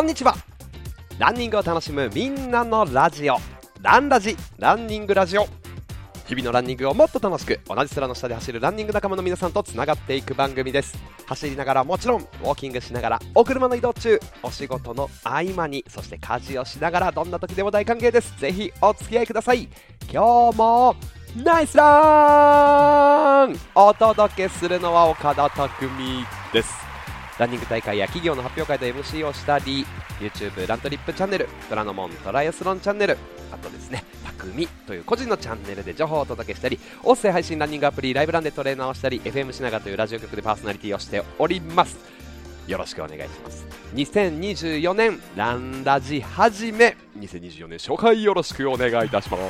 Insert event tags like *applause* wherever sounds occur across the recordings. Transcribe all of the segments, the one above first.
こんにちは。ランニングを楽しむみんなのラジオ。ランラジランニングラジオ。日々のランニングをもっと楽しく同じ空の下で走るランニング仲間の皆さんとつながっていく番組です。走りながらもちろんウォーキングしながらお車の移動中お仕事の合間にそして家事をしながらどんな時でも大歓迎です。ぜひお付き合いください。今日もナイスラン！お届けするのは岡田匠です。ランニング大会や企業の発表会で MC をしたり YouTube ラントリップチャンネル虎ノ門トライアスロンチャンネルあとですね匠という個人のチャンネルで情報をお届けしたり音声配信ランニングアプリライブランでトレーナーをしたり FM しながというラジオ局でパーソナリティをしております。よろしくお願いします。2024年ランラジ始め。2024年初回よろしくお願いいたします。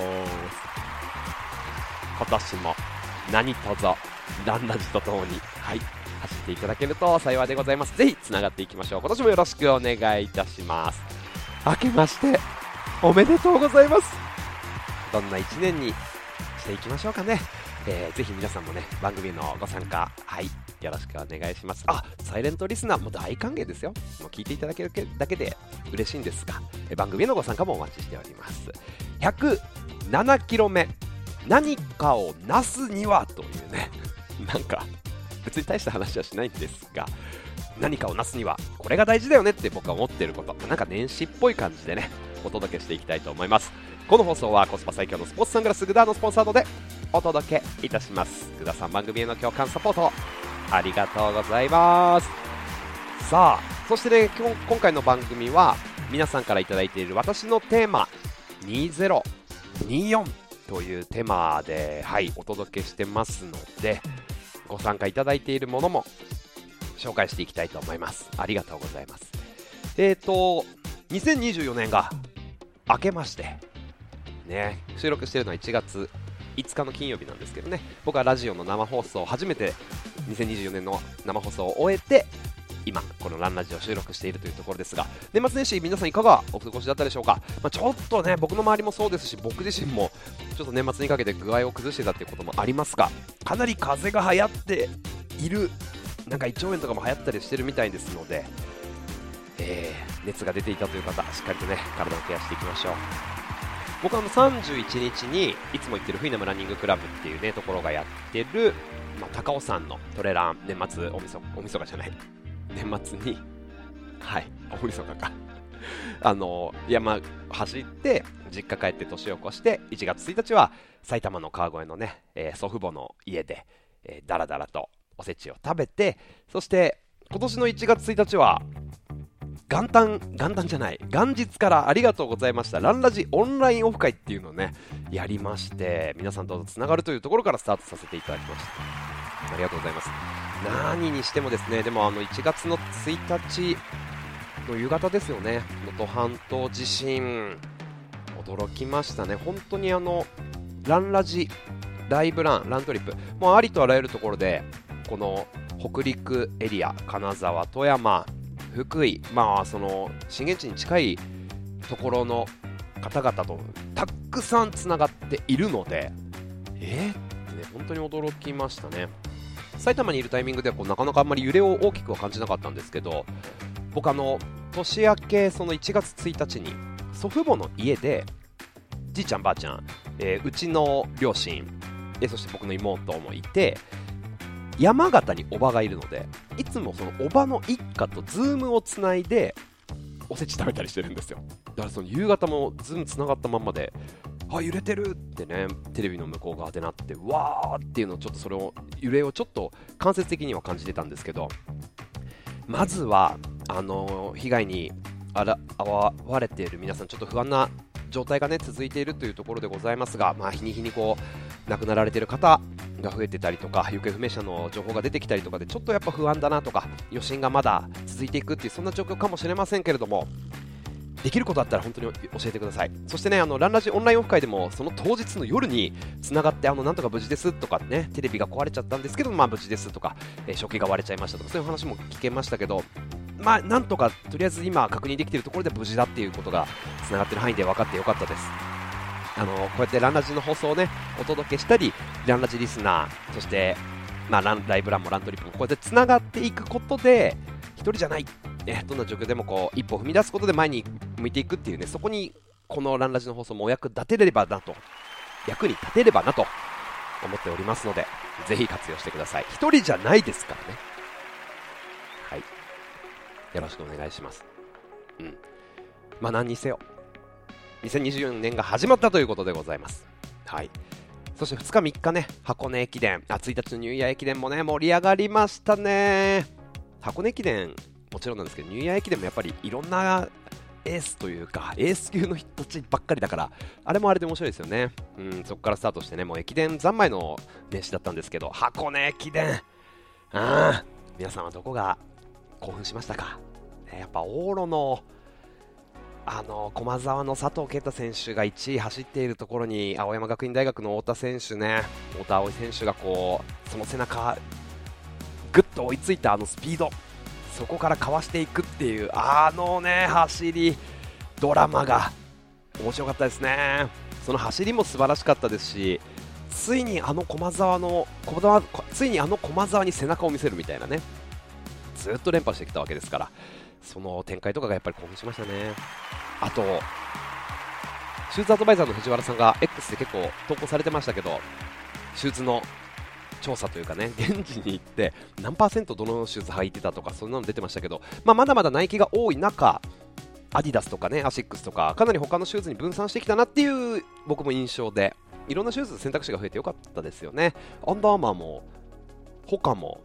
今年も何卒ランラジとともにはい走っていただけると幸いでございます。ぜひつながっていきましょう。今年もよろしくお願いいたします。明けましておめでとうございます。どんな1年にしていきましょうかね、えー、ぜひ皆さんもね番組のご参加はいよろしくお願いします。あサイレントリスナーも大歓迎ですよ。もう聞いていただけるだけで嬉しいんですが、え番組へのご参加もお待ちしております。107キロ目何かをなすにはというねなんか別に大した話はしないんですが何かをなすにはこれが大事だよねって僕は思っていること。なんか年始っぽい感じでねお届けしていきたいと思います。この放送はコスパ最強のスポーツサングラスグダーのスポンサードでお届けいたします。グダさん番組への共感サポートありがとうございます。さあそしてね今回の番組は皆さんから頂いている私のテーマ2024というテーマではいお届けしてますのでご参加いただいているものも紹介していきたいと思います。ありがとうございます。えーと2024年が明けましてね収録しているのは1月5日の金曜日なんですけどね。僕はラジオの生放送初めて2024年の生放送を終えて今このランラジオを収録しているというところですが年末年始皆さんいかがお過ごしだったでしょうか、まあ、ちょっとね僕の周りもそうですし僕自身もちょっと年末にかけて具合を崩してたっていうこともありますがかなり風が流行っているなんか胃腸炎とかも流行ったりしてるみたいですので、えー、熱が出ていたという方しっかりとね体をケアしていきましょう。僕はあの31日にいつも行ってるフィナムランニングクラブっていうねところがやってる、まあ、高尾山のトレラン年末おみそおみそかじゃない。年末に、はい、大晦日か。*laughs* あの、山走って、実家帰って年を越して、1月1日は埼玉の川越のね、えー、祖父母の家で、えー、だらだらとおせちを食べて、そして今年の1月1日は、元旦、元旦じゃない、元日からありがとうございました、ランラジオンラインオフ会っていうのをね、やりまして、皆さんとつながるというところからスタートさせていただきました。ありがとうございます。何にしてもですねでもあの1月の1日の夕方ですよね。能登半島地震驚きましたね。本当にあのランラジライブランラントリップもうありとあらゆるところでこの北陸エリア金沢富山福井まあその震源地に近いところの方々とたくさんつながっているのでえー、ってね本当に驚きましたね。埼玉にいるタイミングではこうなかなかあんまり揺れを大きくは感じなかったんですけど僕あの年明けその1月1日に祖父母の家でじいちゃんばあちゃん、えー、うちの両親、そして僕の妹もいて山形におばがいるのでいつもそのおばの一家とズームをつないでおせち食べたりしてるんですよ。だからその夕方もズームつながったままであ揺れてるってねテレビの向こう側でなってわーっていうのをちょっとそれを揺れをちょっと間接的には感じてたんですけどまずはあの被害にあら遭われている皆さんちょっと不安な状態がね続いているというところでございますが、まあ、日に日にこう亡くなられている方が増えてたりとか行方不明者の情報が出てきたりとかでちょっとやっぱ不安だなとか余震がまだ続いていくっていうそんな状況かもしれませんけれどもできることあったら本当に教えてください。そしてねあのランラジオンラインオフ会でもその当日の夜につながってあのなんとか無事ですとかねテレビが壊れちゃったんですけどまあ無事ですとか、えー、食器が割れちゃいましたとかそういう話も聞けましたけどまあなんとかとりあえず今確認できているところで無事だっていうことがつながってる範囲で分かってよかったです。あのこうやってランラジの放送をねお届けしたりランラジリスナーそしてまあランライブランもラントリップもこうやってつながっていくことで1人じゃないね、どんな状況でもこう一歩踏み出すことで前に向いていくっていうね、そこにこのランラジの放送もお役立てればなと、役に立てればなと思っておりますので、ぜひ活用してください。一人じゃないですからね。はい。よろしくお願いします。うん。まあ何にせよ、2024年が始まったということでございます。はい。そして2日3日ね、箱根駅伝、あ、1日のニューイヤー駅伝もね、盛り上がりましたね。箱根駅伝、もちろんなんですけど、ニューイヤー駅伝もやっぱりいろんなエースというか、*laughs* エース級の人たちばっかりだから、あれもあれで面白いですよね。うん、そこからスタートしてね、もう駅伝三昧の年始だったんですけど、箱根駅伝、あ皆さんはどこが興奮しましたか、ね、やっぱ往路のあの駒澤の佐藤圭太選手が1位走っているところに青山学院大学の太田選手ね太田葵選手がこうその背中ぐっと追いついたあのスピード。そこからかわしていくっていうあのね走り。ドラマが。面白かったですね。その走りも素晴らしかったですしついにあの駒澤の駒澤ついにあの駒澤に背中を見せるみたいなね。ずっと連覇してきたわけですからその展開とかがやっぱり興奮しましたね。あと、シューズアドバイザーの藤原さんが X で結構投稿されてましたけど、シューズの調査というかね、*laughs* 現地に行って何パーセントどのシューズ履いてたとか、そんなの出てましたけど、まあ、まだまだナイキが多い中、アディダスとかね、アシックスとか、かなり他のシューズに分散してきたなっていう僕も印象で、いろんなシューズ選択肢が増えてよかったですよね。アンダーアーマーも、ホカも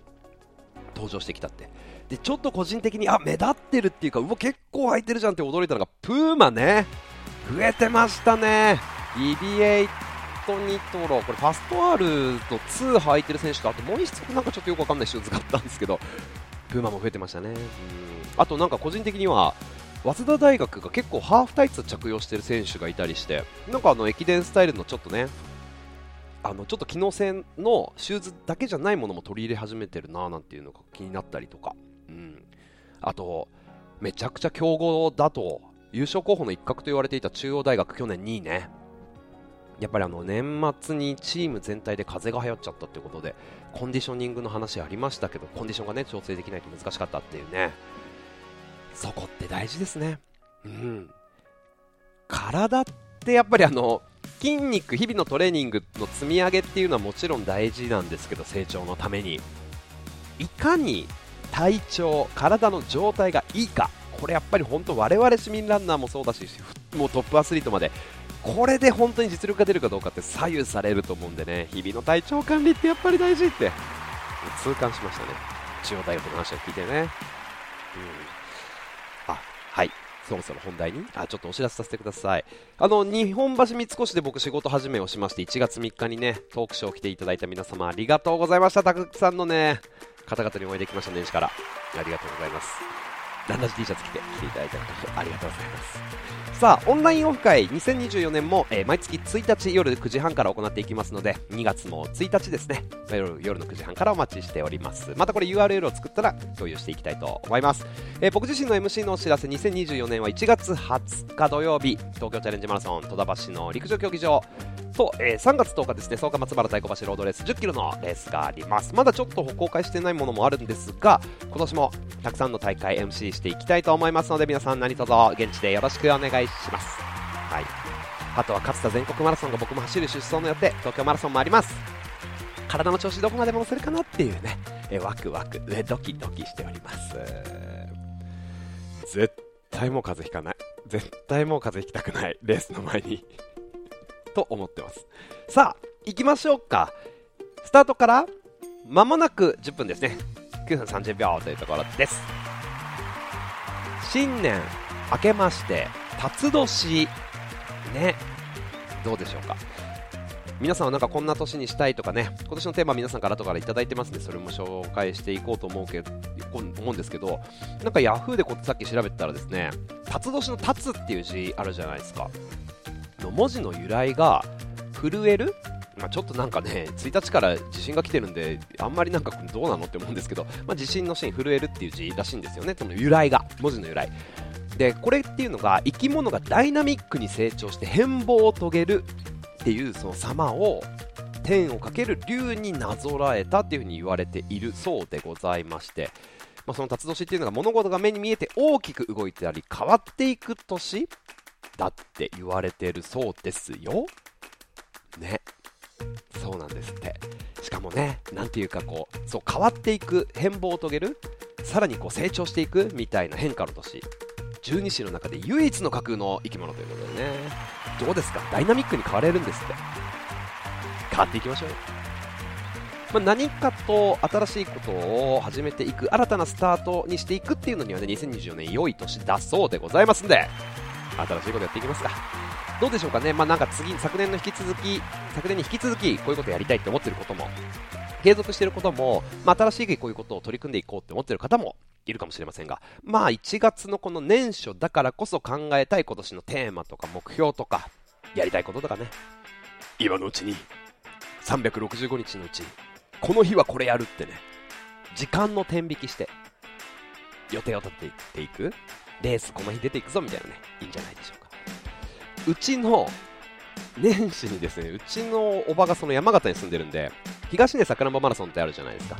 登場してきたって。でちょっと個人的にあ目立ってるっていうかうわ結構履いてるじゃんって驚いたのがプーマね増えてましたねリビエイトニトロこれファスト R と2履いてる選手とあともう1足なんかちょっとよくわかんないシューズがあったんですけどプーマも増えてましたね。うん。あとなんか個人的には早稲田大学が結構ハーフタイツ着用してる選手がいたりしてなんかあの駅伝スタイルのちょっとねあのちょっと機能性のシューズだけじゃないものも取り入れ始めてるななんていうのが気になったりとか。うん、あと、めちゃくちゃ強豪だと、優勝候補の一角と言われていた中央大学、去年2位ね。やっぱりあの年末にチーム全体で風が流行っちゃったということで、コンディショニングの話ありましたけど、コンディションがね、調整できないと難しかったっていうね。そこって大事ですね。うん。体ってやっぱりあの、筋肉、日々のトレーニングの積み上げっていうのはもちろん大事なんですけど、成長のために。いかに体調、体の状態がいいか、これやっぱり本当、我々市民ランナーもそうだし、もうトップアスリートまで、これで本当に実力が出るかどうかって左右されると思うんでね、日々の体調管理ってやっぱり大事って、痛感しましたね、中央大学の話を聞いてね。うん、あはい。そろそろ本題にあちょっとお知らせさせてください。あの日本橋三越で僕仕事始めをしまして1月3日にねトークショー来ていただいた皆様ありがとうございました。たくさんのね方々にお会いできました年始から。ありがとうございます。ランダジ T シャツ着て来ていただいたことありがとうございます。さあオンラインオフ会2024年も、えー、毎月1日夜9時半から行っていきますので2月も1日ですね。夜夜の9時半からお待ちしております。またこれ URL を作ったら共有していきたいと思います、えー、僕自身の MC のお知らせ2024年は1月20日土曜日東京チャレンジマラソン戸田橋の陸上競技場。と、えー、3月10日ですね、草加松原太鼓橋ロードレース10キロのレースがあります。まだちょっと公開してないものもあるんですが、今年もたくさんの大会 MC していきたいと思いますので、皆さん何卒現地でよろしくお願いします。はい。あとは勝田全国マラソンが僕も走る出走の予定、東京マラソンもあります。体の調子どこまで戻せるかなっていうね、えワクワク、えドキドキしております。絶対もう風邪ひかない。絶対もう風邪ひきたくない。レースの前に *laughs* と思ってますさあ行きましょうかスタートから間もなく10分ですね9分30秒というところです新年明けまして辰年。ね。どうでしょうか。皆さんはなんかこんな年にしたいとかね。今年のテーマ皆さんから後から頂いてますんでそれも紹介していこうと思うけ思うんですけどなんか Yahoo でこさっき調べたらですね辰年の辰っていう字あるじゃないですか。の文字の由来が震えるまあ、ちょっとなんかね、1日から地震が来てるんで、あんまりなんかどうなのって思うんですけど、まあ、地震のシーン、震えるっていう字らしいんですよね、その由来が、文字の由来。で、これっていうのが、生き物がダイナミックに成長して変貌を遂げるっていうその様を、天をかける竜になぞらえたっていうふうに言われているそうでございまして、まあ、その辰年っていうのが物事が目に見えて大きく動いてたり変わっていく年だって言われてるそうですよ。ね。そうなんですって。しかもね、なんていうかこう、そう変わっていく、変貌を遂げる、さらにこう成長していくみたいな変化の年。十二支の中で唯一の架空の生き物ということでね。どうですか？ダイナミックに変われるんですって。変わっていきましょう。ま、何かと新しいことを始めていく、新たなスタートにしていくっていうのにはね、2024年良い年だそうでございますんで、新しいことやっていきますか。どうでしょうかね、まあ、なんか次、昨年の引き続き、昨年に引き続き、こういうことやりたいって思ってることも、継続してることも、まあ、新しいこういうことを取り組んでいこうって思ってる方もいるかもしれませんが、まあ、1月のこの年初だからこそ考えたい今年のテーマとか目標とか、やりたいこととかね、今のうちに、365日のうち、この日はこれやるってね、時間の天引きして、予定を立てていく、レースこの日出ていくぞみたいなね、いいんじゃないでしょうか。うちの年始にですね、うちのおばがその山形に住んでるんで、東根さくらんぼマラソンってあるじゃないですか。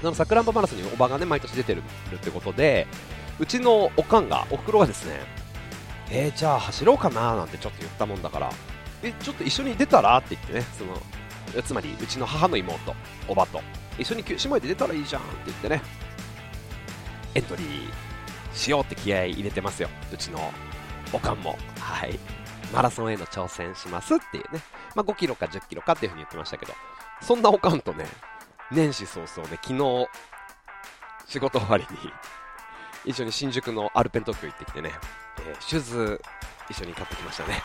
そのさくらんぼマラソンにおばがね、毎年出てるってことで、うちのおかんが、おふくろがですね、えー、じゃあ走ろうかななんてちょっと言ったもんだから、え、ちょっと一緒に出たら？って言ってね、その、つまりうちの母の妹、おばと、一緒に姉妹で出たらいいじゃんって言ってね、エントリーしようって気合い入れてますよ、うちのおかんも。はい。マラソンへの挑戦しますっていうね、まあ、5キロか10キロかっていうふうに言ってましたけど、そんなおかんとね、年始早々ね、昨日、仕事終わりに一緒に新宿のアルペン東京行ってきてね、えー、シューズ一緒に買ってきましたね。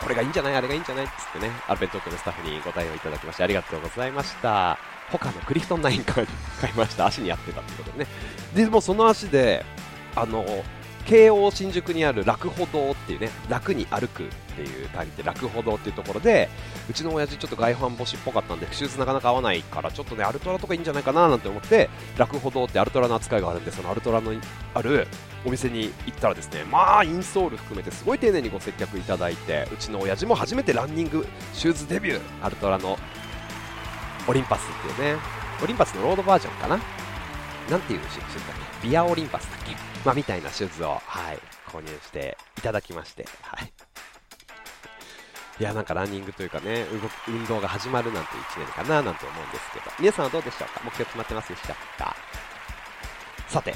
これがいいんじゃない？あれがいいんじゃない？っつってね、アルペン東京のスタッフにご対応いただきましてありがとうございました。他のクリフトンナインから買いました。足にやってたってことでね。でもその足で、あの、京王新宿にある楽歩道っていうね楽に歩くっていう単位で楽歩道っていうところでうちの親父ちょっと外反母趾っぽかったんでシューズなかなか合わないからちょっとねアルトラとかいいんじゃないかななんて思って楽歩道ってアルトラの扱いがあるんでそのアルトラのあるお店に行ったらですねまあインソール含めてすごい丁寧にご接客いただいてうちの親父も初めてランニングシューズデビューアルトラのオリンパスっていうねオリンパスのロードバージョンかななんていうシューズだっけビアオリンパスだっけ？まあ、みたいなシューズを、はい、購入していただきまして、はい。いや、なんかランニングというかね、運動が始まるなんて1年かななんて思うんですけど、皆さんはどうでしょうか？目標決まってますでしょうか？さて、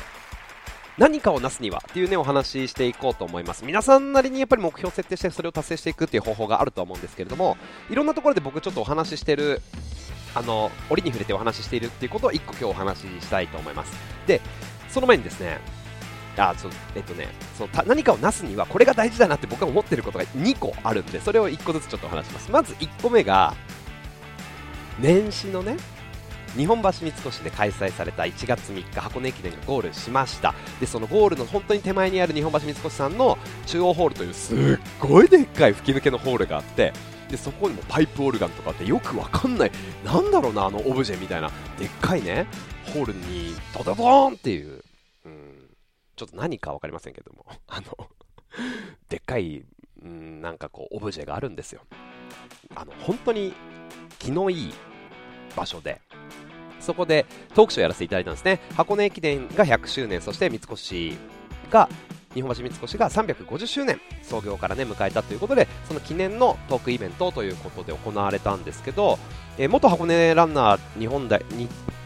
何かをなすにはっていうね、お話ししていこうと思います。皆さんなりにやっぱり目標を設定してそれを達成していくっていう方法があると思うんですけれども、いろんなところで僕ちょっとお話ししてる、あの、折に触れてお話ししているっていうことを1個今日お話ししたいと思います。で、その前にですね、あそえっとねそう何かをなすにはこれが大事だなって僕は思ってることが2個あるんでそれを1個ずつちょっとお話します。まず1個目が年始のね日本橋三越で開催された1月3日箱根駅伝がゴールしました。でそのゴールの本当に手前にある日本橋三越さんの中央ホールというすっごいでっかい吹き抜けのホールがあってでそこにもパイプオルガンとかってよくわかんない。なんだろうなあのオブジェみたいなでっかいねホールにドドドーンっていうちょっと何か分かりませんけども、*laughs* あのでっかい、んなんかこう、オブジェがあるんですよ。あの、本当に気のいい場所で、そこでトークショーやらせていただいたんですね。箱根駅伝が100周年、そして三越が、日本橋三越が350周年。創業からね迎えたということでその記念のトークイベントということで行われたんですけど、えー、元箱根ランナー日本大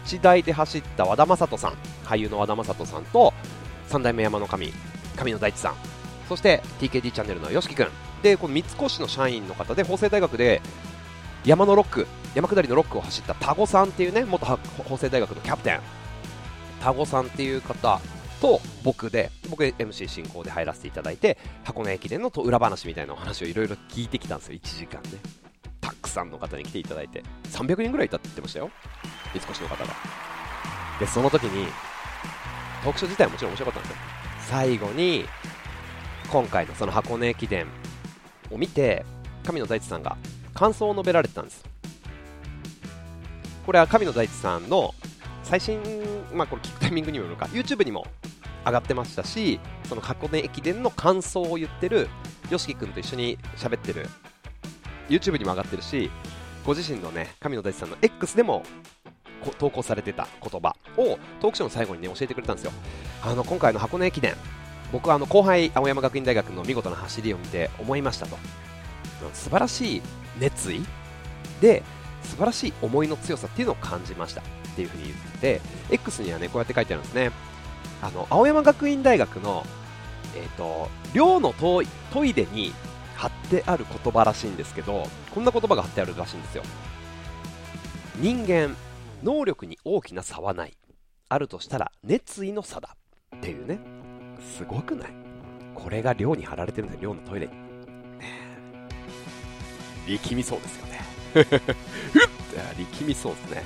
日大で走った和田正人さん。俳優の和田正人さんと三代目山の神神野大地さん。そして TKD チャンネルの YOSHIKI 君。でこの三越の社員の方で法政大学で山のロック山下りのロックを走った田子さんっていうね元法政大学のキャプテン。田子さんっていう方と僕で僕 MC 進行で入らせていただいて箱根駅伝の裏話みたいなお話をいろいろ聞いてきたんですよ1時間ねたくさんの方に来ていただいて。300人ぐらいいたって言ってましたよ。三越の方が。でその時にトークショー自体ももちろん面白かったんですよ。最後に今回のその箱根駅伝を見て神野大地さんが感想を述べられてたんです。これは神野大地さんの最新、まあ、これ聞くタイミングにもよるか。YouTube にも上がってましたしその箱根駅伝の感想を言ってる YOSHIKI 君と一緒に喋ってる。YouTube にも上がってるしご自身のね神野大地さんの X でも投稿されてた言葉をトークショーの最後にね教えてくれたんですよ。あの今回の箱根駅伝僕はあの後輩青山学院大学の見事な走りを見て思いましたと。素晴らしい熱意？で素晴らしい思いの強さっていうのを感じましたっていうふうに言って X にはねこうやって書いてあるんですね。あの青山学院大学の、えーと、寮のトイレに貼ってある言葉らしいんですけどこんな言葉が貼ってあるらしいんですよ。人間能力に大きな差はない。あるとしたら熱意の差だ。っていうね。すごくない？これが寮に貼られてるんだよ。寮のトイレに。力みそうですよね。*laughs* ふっ力みそうですね。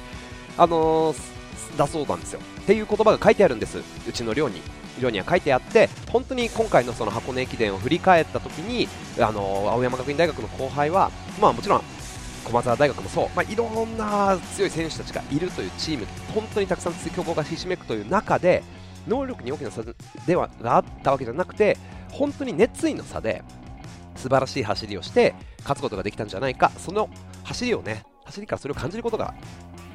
あのー、だそうなんですよ。っていう言葉が書いてあるんです。うちの寮に。寮には書いてあって本当に今回のその箱根駅伝を振り返った時に、あの、青山学院大学の後輩は、まあ、もちろん駒澤大学もそう、まあ、いろんな強い選手たちがいるというチーム本当にたくさん強豪がひしめくという中で能力に大きな差ではがあったわけじゃなくて本当に熱意の差で素晴らしい走りをして勝つことができたんじゃないか。その走りをね走りからそれを感じることが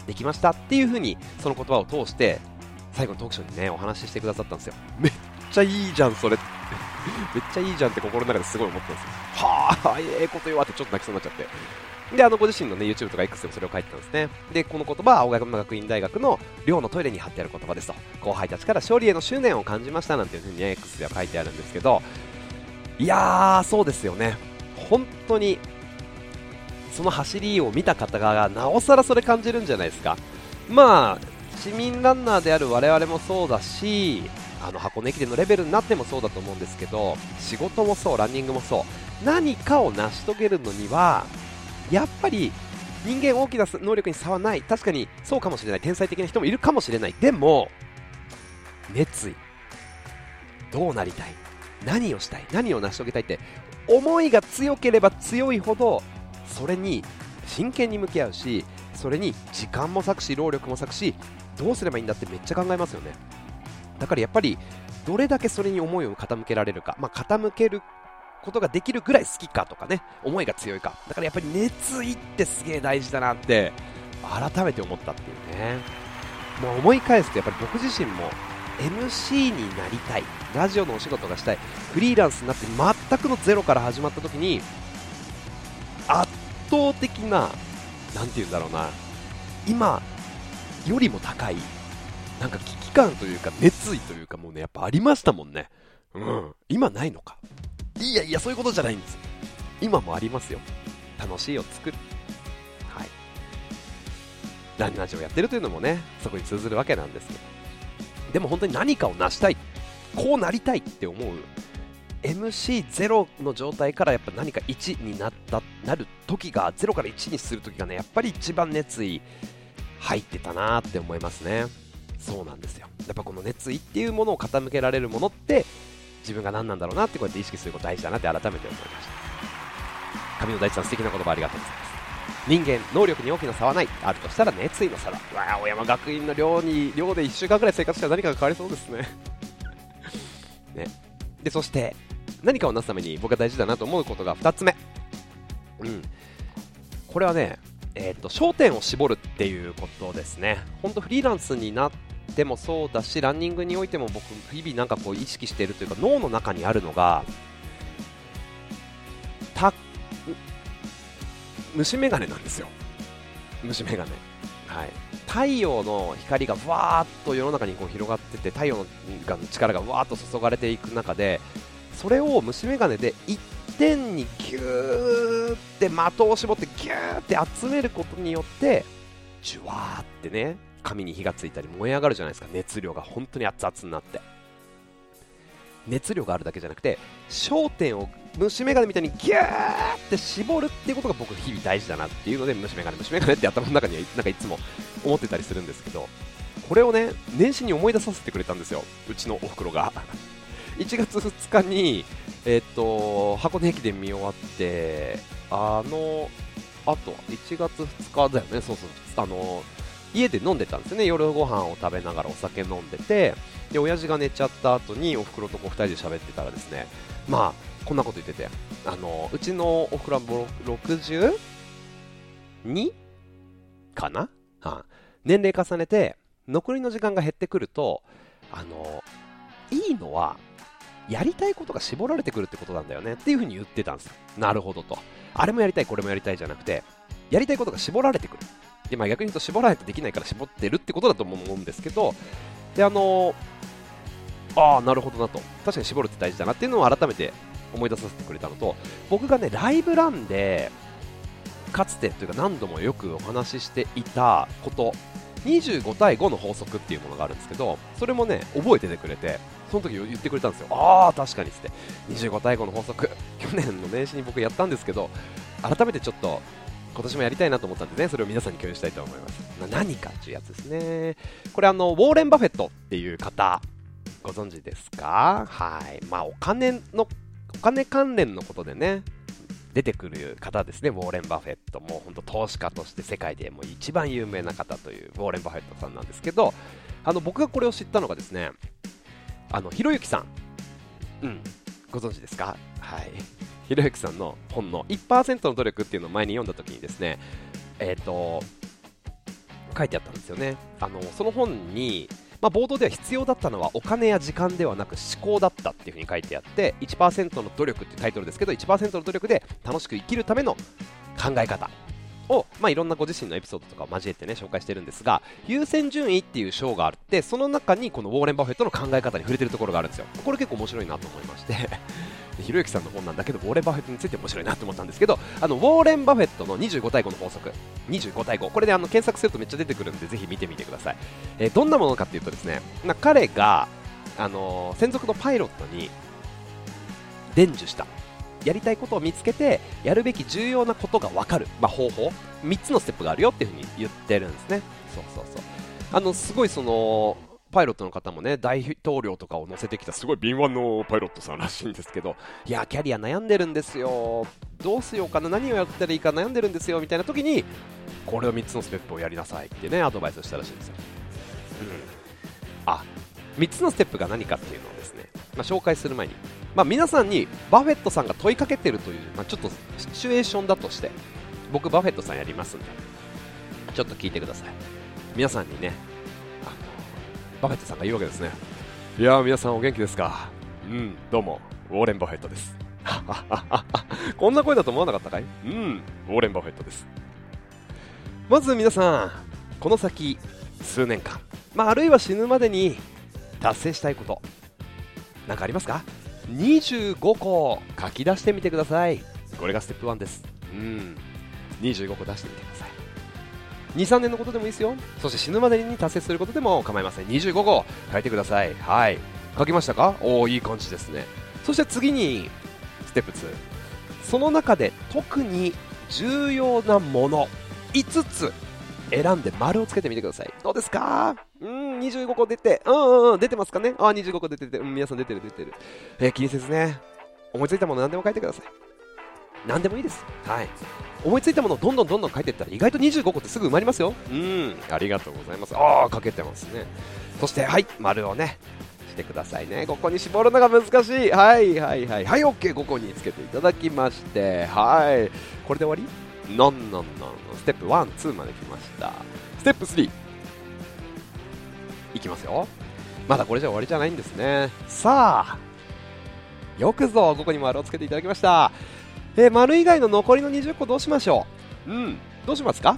できましたっていう風にその言葉を通して最後のトークショーにねお話ししてくださったんですよ。めっちゃいいじゃんそれ。めっちゃいいじゃんって心の中ですごい思ったんです。よはあええ、こと言わってちょっと泣きそうになっちゃって。で、あのご自身のね、YouTube とか X でもそれを書いてたんですね。で、この言葉は青山学院大学の寮のトイレに貼ってある言葉ですと。後輩たちから勝利への執念を感じましたなんていうふうにね、X では書いてあるんですけど、いやー、そうですよね。本当に、その走りを見た方が、なおさらそれ感じるんじゃないですか。まあ、市民ランナーである我々もそうだし、あの箱根駅伝のレベルになってもそうだと思うんですけど、仕事もそう、ランニングもそう、何かを成し遂げるのには、やっぱり人間大きな能力に差はない。確かにそうかもしれない。天才的な人もいるかもしれない。でも熱意。どうなりたい？何をしたい？何を成し遂げたいって思いが強ければ強いほどそれに真剣に向き合うしそれに時間も割くし労力も割くしどうすればいいんだってめっちゃ考えますよね。だからやっぱりどれだけそれに思いを傾けられるか、まあ、傾けることができるぐらい好きかとかね、思いが強いか。だからやっぱり熱意ってすげえ大事だなって、改めて思ったっていうね。もう思い返すとやっぱり僕自身も MC になりたい、ラジオのお仕事がしたい、フリーランスになって全くのゼロから始まった時に、圧倒的な、なんて言うんだろうな、今よりも高い、なんか危機感というか熱意というかもうね、やっぱありましたもんね。うん。今ないのか。いやいや、そういうことじゃないんです。今もありますよ。楽しいを作る。はい。ランナージをやってるというのもね、そこに通ずるわけなんですけど。でも本当に何かを成したい。こうなりたいって思う。MC0 の状態からやっぱ何か1になったなる時が0から1にする時がねやっぱり一番熱意入ってたなって思いますねそうなんですよやっぱこの熱意っていうものを傾けられるものって自分が何なんだろうなってこうやって意識すること大事だなって改めて思いました。上野大地さん素敵な言葉ありがとうございます。人間能力に大きな差はない。あるとしたら熱意の差だわあ青山学院の寮に寮で1週間ぐらい生活したら何かが変わりそうですね。*laughs* ね。でそして何かをなすために僕が大事だなと思うことが2つ目。うん。これはねえーと、と焦点を絞るっていうことですね、本当フリーランスになっでもそうだしランニングにおいても僕日々なんかこう意識しているというか脳の中にあるのがた虫眼鏡なんですよ。虫眼鏡。はい。太陽の光がわーっと世の中にこう広がってて太陽の力がわーっと注がれていく中でそれを虫眼鏡で一点にギューって的を絞ってギューって集めることによってじゅわーってね紙に火がついたり燃え上がるじゃないですか。熱量が本当に熱々になって。熱量があるだけじゃなくて焦点を虫眼鏡みたいにギューって絞るっていうことが僕日々大事だなっていうので虫眼鏡虫眼鏡って頭の中にはなんかいつも思ってたりするんですけどこれをね年始に思い出させてくれたんですよ。うちのお *laughs* ふくろが1月2日にえー、っと箱根駅伝見終わってあのあと1月2日だよね。そうそう。あの家で飲んでたんですよね。夜ご飯を食べながらお酒飲んでてで親父が寝ちゃった後におふくろとこう2人で喋ってたらですねまあこんなこと言っててあのうちのおふくろは 62? かな、はあ、年齢重ねて残りの時間が減ってくるとあのいいのはやりたいことが絞られてくるってことなんだよねっていうふうに言ってたんですよ。なるほどと。あれもやりたいこれもやりたいじゃなくてやりたいことが絞られてくる。で、まあ、逆に言うと絞られてできないから絞ってるってことだと思うんですけどであのああなるほどなと。確かに絞るって大事だなっていうのを改めて思い出させてくれたのと僕がねライブランでかつてというか何度もよくお話ししていたこと25対5の法則っていうものがあるんですけどそれもね覚えててくれてその時言ってくれたんですよ。ああ確かにっつって。25対5の法則。去年の年始に僕やったんですけど改めてちょっと今年もやりたいなと思ったんでねそれを皆さんに共有したいと思います。何かっていうやつですね。これあのウォーレン・バフェットっていう方ご存知ですか？はい。まあお金のお金関連のことでね出てくる方ですね、ウォーレン・バフェット、もう本当投資家として世界でも一番有名な方というウォーレン・バフェットさんなんですけど、あの僕がこれを知ったのがですね、あのひろゆきさん、うん、ご存知ですか？はい。ひろゆきさんの本の1%の努力っていうのを前に読んだ時にですね、えっ、ー、と、書いてあったんですよね。あのその本にまあ、冒頭では必要だったのはお金や時間ではなく思考だったっていうふうに書いてあって1%の努力っていうタイトルですけど1%の努力で楽しく生きるための考え方を、まあ、いろんなご自身のエピソードとかを交えてね紹介してるんですが優先順位っていう章があってその中にこのウォーレン・バフェットの考え方に触れてるところがあるんですよこれ結構面白いなと思いましてひろゆきさんの本なんだけどウォーレン・バフェットについて面白いなと思ったんですけどあのウォーレン・バフェットの25対5の法則。25対5これであの検索するとめっちゃ出てくるんでぜひ見てみてください、えー、どんなものかっていうとですね、まあ、彼が、あのー、専属のパイロットに伝授した。やりたいことを見つけてやるべき重要なことが分かる、まあ、方法。3つのステップがあるよっていうふに言ってるんですね。そうそうそう。あのすごいそのパイロットの方もね、大統領とかを乗せてきたすごい敏腕のパイロットさんらしいんですけど、いや、キャリア悩んでるんですよ、どうしようかな、何をやったらいいか悩んでるんですよみたいな時に、これを3つのステップをやりなさいってね、アドバイスをしたらしいんですよ。うん、あ3つのステップが何かっていうのをですね、まあ、紹介する前に、まあ、皆さんにバフェットさんが問いかけてるという、まあ、ちょっとシチュエーションだとして、僕、バフェットさんやりますんで、ちょっと聞いてください。皆さんにね、バフェットさんが言うわけですね。いやー皆さんお元気ですか？うん。どうも。ウォーレン・バフェットです。*laughs* こんな声だと思わなかったかい？うん。ウォーレン・バフェットです。まず皆さんこの先数年間、まあ、あるいは死ぬまでに達成したいこと何かありますか？25個書き出してみてください。これがステップ1です。うん。25個出してみて23年のことでもいいですよ。そして死ぬまでに達成することでも構いません。25号書いてください。はい。書きましたか？おおいい感じですね。そして次にステップ2その中で特に重要なもの5つ選んで丸をつけてみてください。どうですか？うん25個出て。うんうんうん。出てますかね？あ25個出てて。うん皆さん出てる出てる。えー、気にせずね。思いついたもの何でも書いてください。何でもいいです。はい。思いついたものをどんどんどんどん書いていったら意外と25個ってすぐ埋まりますよ。うん。ありがとうございます。ああ書けてますね。そしてはい丸をねしてくださいね。ここに絞るのが難しい。はいはいはい。はい OK ここにつけていただきまして。はい。これで終わり？ノンノンノンステップ1、2まで来ました。ステップ3いきますよ。まだこれじゃ終わりじゃないんですね。さあよくぞここに丸をつけていただきましたえー、丸以外の残りの20個どうしましょう？うん。どうしますか？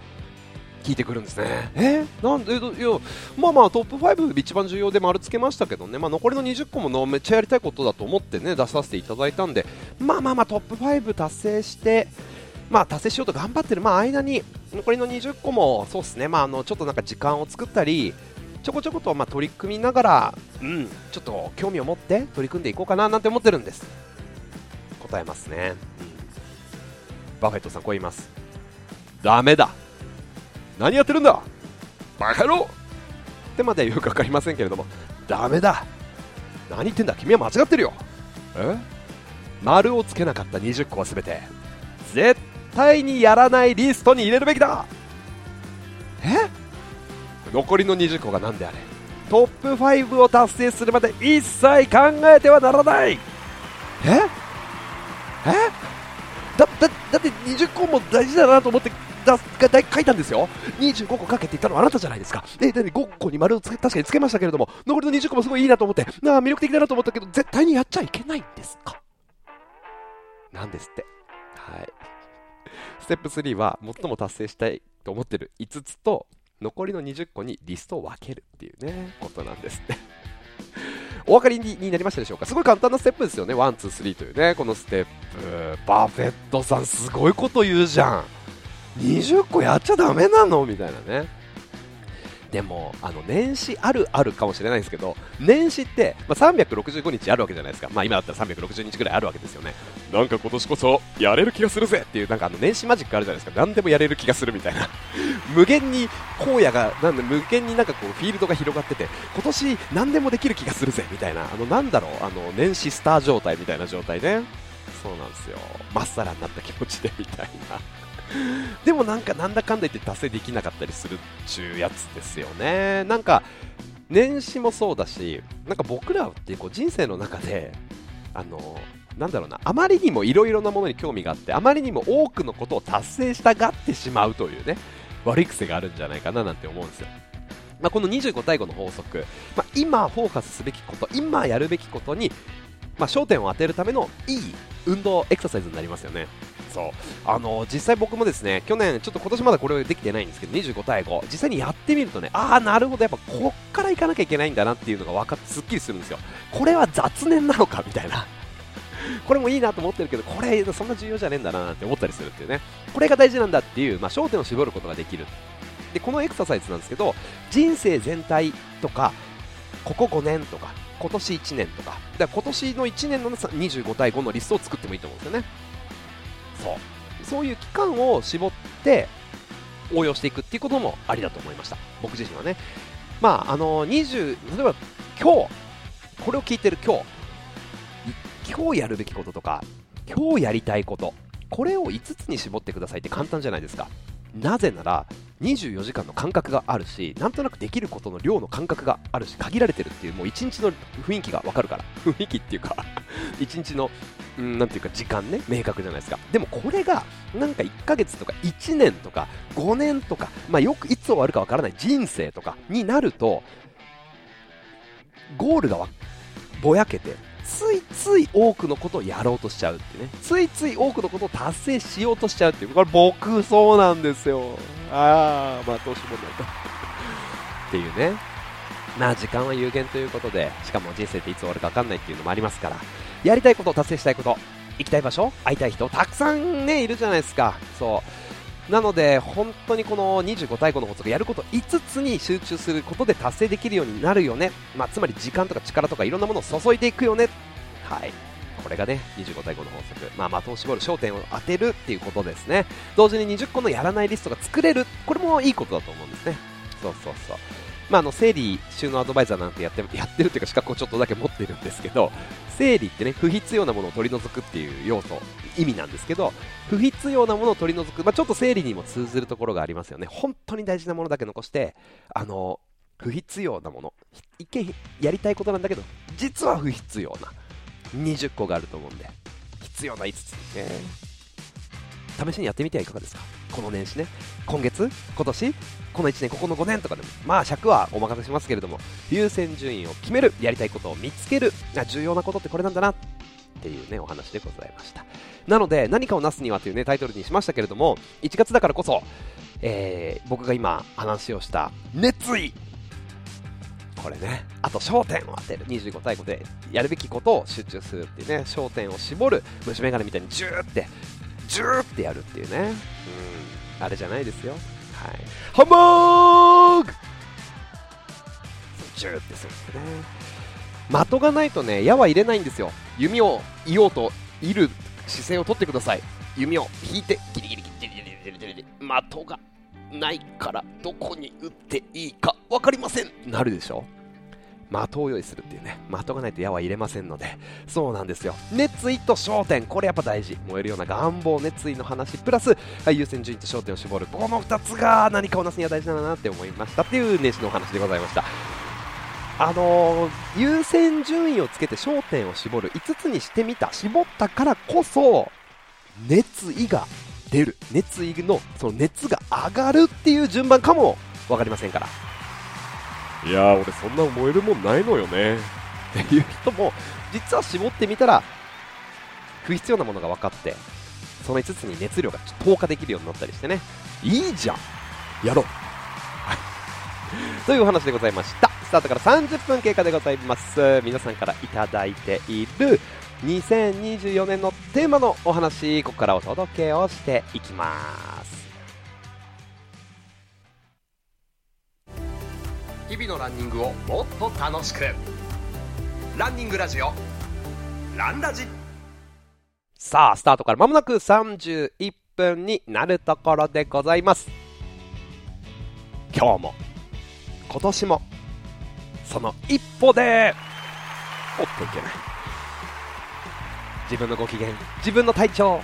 聞いてくるんですね。え？ー、なんで？いやまあまあトップ5一番重要で丸つけましたけどね、まあ、残りの20個ものめっちゃやりたいことだと思ってね出させていただいたんで。まあまあまあトップ5達成してまあ達成しようと頑張ってる、まあ、間に残りの20個もそうですね、まあ、あのちょっとなんか時間を作ったりちょこちょことまあ取り組みながら、うん、ちょっと興味を持って取り組んでいこうかななんて思ってるんです。答えますね。バフェットさんこう言います。ダメだ。何やってるんだ。バカ野郎。ってまではよく分かりませんけれども。ダメだ。何言ってんだ。君は間違ってるよ。え？丸をつけなかった20個は全て。絶対にやらないリストに入れるべきだ。え？残りの20個が何であれ？トップ5を達成するまで一切考えてはならない。え？え？だだだって20個も大事だなと思ってだが書いたんですよ。25個書けて言ったのはあなたじゃないですか。でで5個に丸をつけ確かにつけましたけれども残りの20個もすごいいいなと思ってなあ魅力的だなと思ったけど絶対にやっちゃいけないんですか？なんですって。はい。ステップ3は最も達成したいと思ってる5つと残りの20個にリストを分けるっていうねことなんですって。お分かりになりましたでしょうか？すごい簡単なステップですよね。ワン、ツー、スリーというね、このステップ。バフェットさん、すごいこと言うじゃん。20個やっちゃだめなの？みたいなね。でも、あの年始あるあるかもしれないですけど、年始って、まあ、365日あるわけじゃないですか、まあ、今だったら360日ぐらいあるわけですよね。なんか今年こそやれる気がするぜっていう、なんかあの年始マジックあるじゃないですか、何でもやれる気がするみたいな、*laughs* 無限に荒野が、なんで無限になんかこうフィールドが広がってて、今年何でもできる気がするぜみたいな、あのなんだろう、あの年始スター状態みたいな状態ね、そうなんですよ、まっさらになった気持ちでみたいな。*laughs* でもなんかなんだかんだ言って達成できなかったりするっちゅうやつですよね。なんか年始もそうだし、なんか僕らってこう人生の中で、あのなんだろうな、あまりにもいろいろなものに興味があって、あまりにも多くのことを達成したがってしまうというね、悪い癖があるんじゃないかななんて思うんですよ。まあ、この25対5の法則、まあ、今フォーカスすべきこと、今やるべきことに、まあ、焦点を当てるためのいい運動、エクササイズになりますよね。そう。あの実際僕もですね去年、ちょっと今年まだこれできてないんですけど25対5実際にやってみるとねああ、なるほど。やっぱこっから行かなきゃいけないんだなっていうのが分かってすっきりするんですよ。これは雑念なのか？みたいな。*laughs* これもいいなと思ってるけどこれそんな重要じゃねえんだななんて思ったりするっていうね。これが大事なんだっていう、まあ、焦点を絞ることができる。でこのエクササイズなんですけど人生全体とかここ5年とか今年1年とか。だから今年の1年の25対5のリストを作ってもいいと思うんですよね。そう。そういう期間を絞って応用していくっていうこともありだと思いました。僕自身はね。まああの20例えば今日これを聞いてる今日今日やるべきこととか今日やりたいことこれを5つに絞ってくださいって簡単じゃないですか。なぜなら24時間の感覚があるしなんとなくできることの量の感覚があるし限られてるっていうもう1日の雰囲気が分かるから。*laughs* 雰囲気っていうか *laughs* 1日のうん、なんていうか時間ね明確じゃないですか。でもこれがなんか1ヶ月とか1年とか5年とか、まあ、よくいつ終わるかわからない人生とかになるとゴールがぼやけてついつい多くのことをやろうとしちゃうってね。ついつい多くのことを達成しようとしちゃうっていう。これ僕そうなんですよ。ああまあ投資問題かっていうね。まあ時間は有限ということでしかも人生っていつ終わるか分かんないっていうのもありますから。やりたいこと達成したいこと行きたい場所会いたい人たくさんねいるじゃないですか。そう。なので本当にこの25対5の法則やること5つに集中することで達成できるようになるよね、まあ、つまり時間とか力とかいろんなものを注いでいくよね。はい。これがね25対5の法則、まあ、的を絞る焦点を当てるっていうことですね。同時に20個のやらないリストが作れる。これもいいことだと思うんですね。そうそうそう。まあ、あの整理収納アドバイザーなんてやって *laughs* やってるっていうか資格をちょっとだけ持ってるんですけど整理ってね不必要なものを取り除くっていう要素意味なんですけど不必要なものを取り除く、まあ、ちょっと整理にも通ずるところがありますよね。本当に大事なものだけ残してあの不必要なもの一見やりたいことなんだけど実は不必要な20個があると思うんで必要な5つですね。試しにやってみてはいかがですか？この年始ね。今月？今年？この1年？ここの5年とかでも。まあ尺はお任せしますけれども。優先順位を決めるやりたいことを見つける重要なことってこれなんだな。っていうねお話でございました。なので何かをなすにはというねタイトルにしましたけれども1月だからこそ、えー、僕が今話をした熱意。これねあと焦点を当てる。25対5でやるべきことを集中するっていうね焦点を絞る虫眼鏡みたいにジューってジューってやるっていうね、うん、あれじゃないですよ、はい、ハンバーグ！ジューってするってね。的がないとね矢は入れないんですよ。弓を射ようといる姿勢をとってください。弓を引いてギリギリギリギリギリギリギリ。的がないからどこに打っていいか分かりません。なるでしょ。的を用意するっていうね。的がないと矢は入れませんので。そうなんですよ。熱意と焦点。これやっぱ大事。燃えるような願望熱意の話プラス優先順位と焦点を絞る。この2つが何かをなすには大事だなって思いました。っていう年始のお話でございました。あのー、優先順位をつけて焦点を絞る。5つにしてみた。絞ったからこそ熱意が出る。熱意のその熱が上がるっていう順番かも分かりませんから。いやー俺そんな燃えるもんないのよね。っていう人も実は絞ってみたら不必要なものが分かってその5つに熱量が投下できるようになったりしてね。いいじゃん。やろう、*laughs* というお話でございました。スタートから30分経過でございます。皆さんからいただいている2024年のテーマのお話ここからお届けをしていきます。日々のランニングをもっと楽しく。ランニングラジオランラジ。さあスタートからまもなく31分になるところでございます。今日も今年もその一歩でおっといけない。自分のご機嫌自分の体調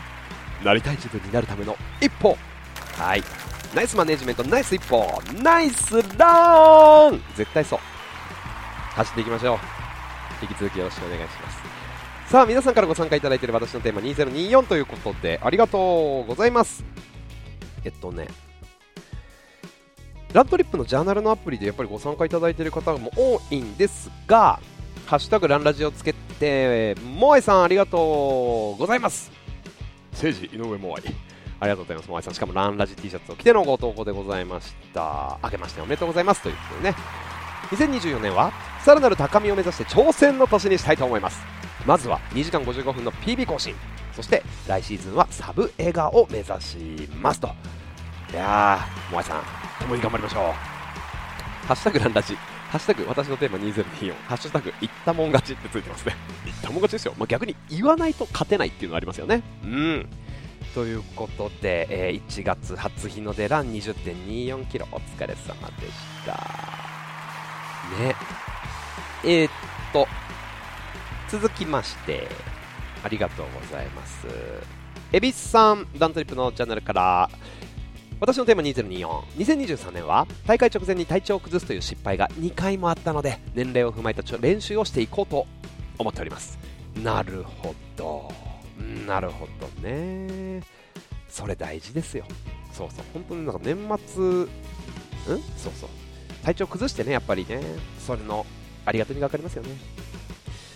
なりたい自分になるための一歩。はい。ナイスマネジメントナイス一歩ナイスラン!絶対そう。走っていきましょう。引き続きよろしくお願いします。さあ皆さんからご参加いただいている私のテーマ2024ということでありがとうございます。えっとねラントリップのジャーナルのアプリでやっぱりご参加いただいている方も多いんですがハッシュタグランラジをつけて、モアイさんありがとうございます。政治井上モアイ。ありがとうございます。モアイさん、しかもランラジ T シャツを着てのご投稿でございました。明けましておめでとうございます。ということでね。2024年はさらなる高みを目指して挑戦の年にしたいと思います。まずは2時間55分の PB 更新。そして来シーズンはサブ映画を目指しますと。いやー、モアイさん、共に頑張りましょう。ハッシュタグランラジハッシュタグ私のテーマ2024、ハッシュタグ言ったもん勝ちってついてますね。言ったもん勝ちですよ。まあ、逆に言わないと勝てないっていうのがありますよね。うん。ということで、えー、1月初日の出ラン20.24キロお疲れ様でした。ね。えー、っと、続きまして、ありがとうございます。恵比寿さん、ダントリップのチャンネルから、私のテーマ2024、2023年は大会直前に体調を崩すという失敗が2回もあったので、年齢を踏まえた練習をしていこうと思っております。なるほど。なるほどね。それ大事ですよ。そうそう。本当になんか年末、ん？そうそう。体調崩してね、やっぱりね、それのありがたみが分かりますよね。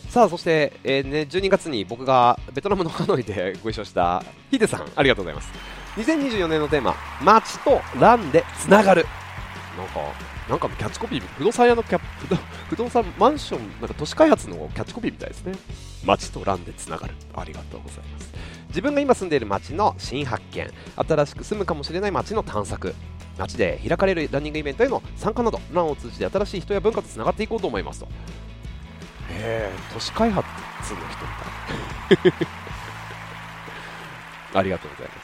さあ、そして、えー、ね、12月に僕がベトナムのハノイで *laughs* ご一緒したヒデさん、ありがとうございます。2024年のテーマ街とランでつながるなんかなんかキャッチコピー不動産屋のキャ不動産マンションなんか都市開発のキャッチコピーみたいですね。街とランでつながる。ありがとうございます。自分が今住んでいる街の新発見新しく住むかもしれない街の探索。街で開かれるランニングイベントへの参加などランを通じて新しい人や文化とつながっていこうと思いますと。へえ都市開発の人？みたいありがとうございま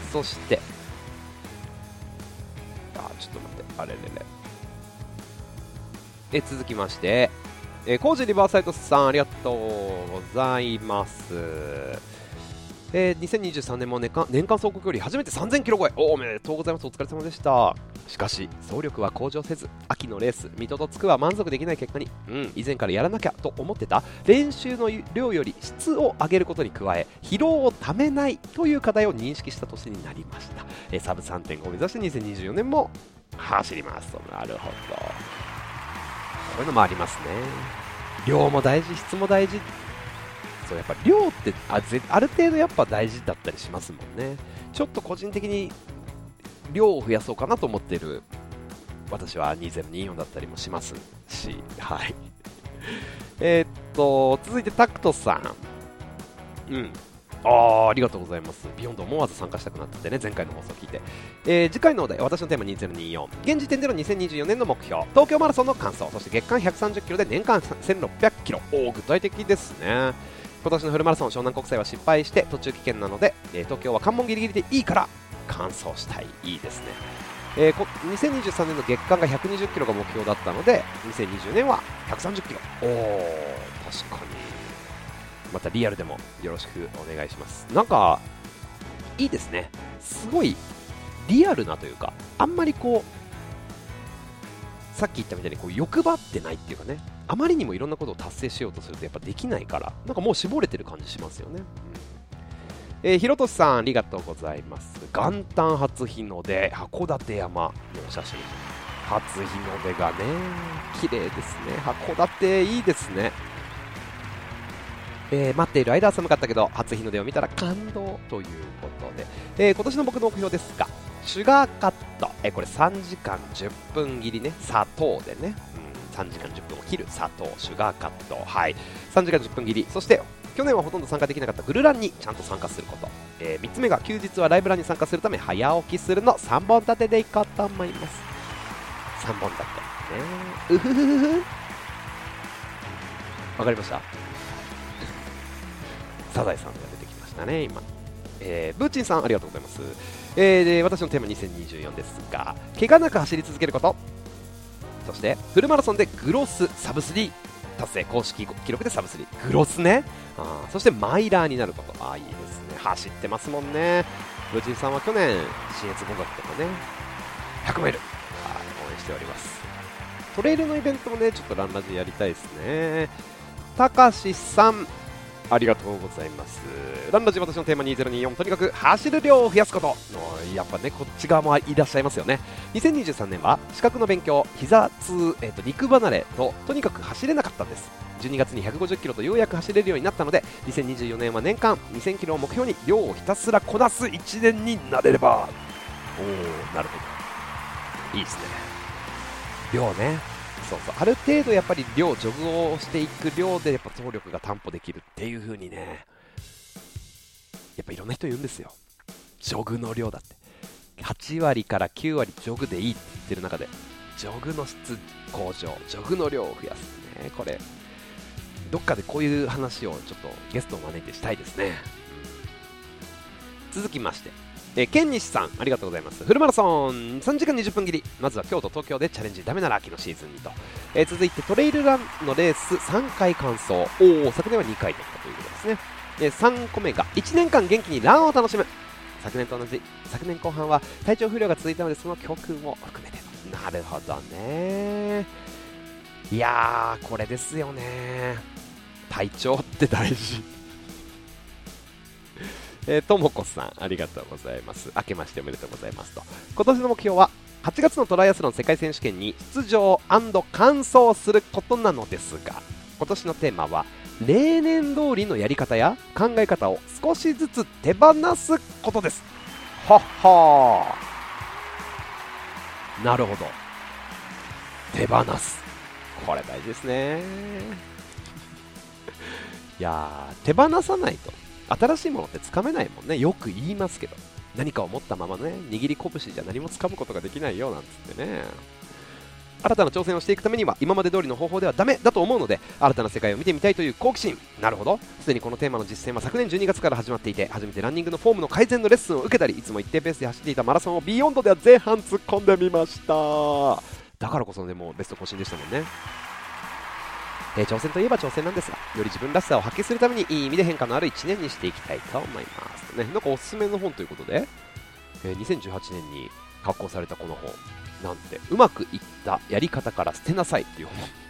す。そしてあちょっと待ってあれれれ。え続きましてえー、コージリバーサイドさんありがとうございます。えー、2023年も年間年間走行距離初めて3000キロ超え。おおめでとうございます。お疲れ様でした。しかし走力は向上せず秋のレース水戸とつくは満足できない結果にうん以前からやらなきゃと思ってた練習の量より質を上げることに加え疲労をためないという課題を認識した年になりました、え、サブ3.5を目指して2024年も走ります。なるほどこういうのもありますね。量も大事質も大事。そうやっぱ量ってあぜある程度やっぱ大事だったりしますもんね。ちょっと個人的に量を増やそうかなと思っている私は2024だったりもしますしはい *laughs* えっと続いてタクトさんうんあありがとうございます。ビヨンド思わず参加したくなったんでね、前回の放送を聞いて。えー、次回のお題、私のテーマ2024。現時点での2024年の目標、東京マラソンの完走、そして月間130キロで年間1600キロ。おお、具体的ですね。今年のフルマラソン湘南国際は失敗して途中棄権なので、えー、東京は関門ギリギリでいいから完走したい。いいですね、えー、2023年の月間が120キロが目標だったので2020年は130キロ。おお確かに。またリアルでもよろしくお願いします。なんかいいですね。すごいリアルなというかあんまりこうさっき言ったみたいにこう欲張ってないっていうかねあまりにもいろんなことを達成しようとするとやっぱできないからなんかもう絞れてる感じしますよね、えー、ひろとさん、ありがとうございます。元旦初日の出、函館山の写真。初日の出がね、綺麗ですね。函館いいですね。えー、待っている間は寒かったけど、初日の出を見たら感動ということで、えー、今年の僕の目標ですが、シュガーカット、えー、これ3時間10分切りね、砂糖でね、うん、3時間10分を切る砂糖、シュガーカット、はい、3時間10分切り、そして去年はほとんど参加できなかったグルランにちゃんと参加すること、えー、3つ目が休日はライブランに参加するため早起きするの。3本立てでいこうと思います。3本立て。ね。うふふふふ。わかりました？サザエさんが出てきましたね今。えー、ブーチンさんありがとうございます、えー、で私のテーマ2024ですが怪我なく走り続けること。そしてフルマラソンでグロスサブ3達成公式記録でサブ3グロスね。あそしてマイラーになること。あいいですね。走ってますもんね。ブーチンさんは去年新越語学とかね。100マイル。応援しております。トレイルのイベントもねちょっとランラジやりたいですね。たかしさんありがとうございます。ランラジ私のテーマ2024、とにかく走る量を増やすこと。やっぱね、こっち側もいらっしゃいますよね。2023年は資格の勉強、膝痛、えーと、肉離れと、とにかく走れなかったんです。12月に150キロとようやく走れるようになったので、2024年は年間2000キロを目標に量をひたすらこなす1年になれれば。おー、なるほど。いいですね。量ね。そうそうある程度やっぱり量ジョグをしていく量でやっぱ走力が担保できるっていう風にねやっぱいろんな人言うんですよジョグの量だって8割から9割ジョグでいいって言ってる中でジョグの質向上ジョグの量を増やすねこれどっかでこういう話をちょっとゲストを招いてしたいですね続きましてえー、ケンニシさん、ありがとうございます。フルマラソン、3時間20分切り。まずは京都、東京でチャレンジダメなら秋のシーズンにと。えー、続いてトレイルランのレース3回完走。おお、昨年は2回だったということですね。えー、3個目が1年間元気にランを楽しむ。昨年と同じ、昨年後半は体調不良が続いたので、その教訓も含めてなるほどね。いやー、これですよね。体調って大事。*laughs* え、ともこさん、ありがとうございます。明けましておめでとうございますと。今年の目標は、8月のトライアスロン世界選手権に出場完走することなのですが、今年のテーマは、例年通りのやり方や考え方を少しずつ手放すことです。はっはなるほど。手放す。これ大事ですね。いやー、手放さないと新しいものってつかめないもんねよく言いますけど何かを持ったままね握り拳じゃ何もつかむことができないよなんつってね新たな挑戦をしていくためには今まで通りの方法ではダメだと思うので新たな世界を見てみたいという好奇心。なるほど。すでにこのテーマの実践は昨年12月から始まっていて初めてランニングのフォームの改善のレッスンを受けたりいつも一定ペースで走っていたマラソンをビヨンドでは前半突っ込んでみました。だからこそでもベスト更新でしたもんね。え、挑戦といえば挑戦なんですが、より自分らしさを発揮するためにいい意味で変化のある1年にしていきたいと思います。ね、なんかおすすめの本ということで、えー、2018年に発行されたこの本、なんて、うまくいったやり方から捨てなさいっていう本。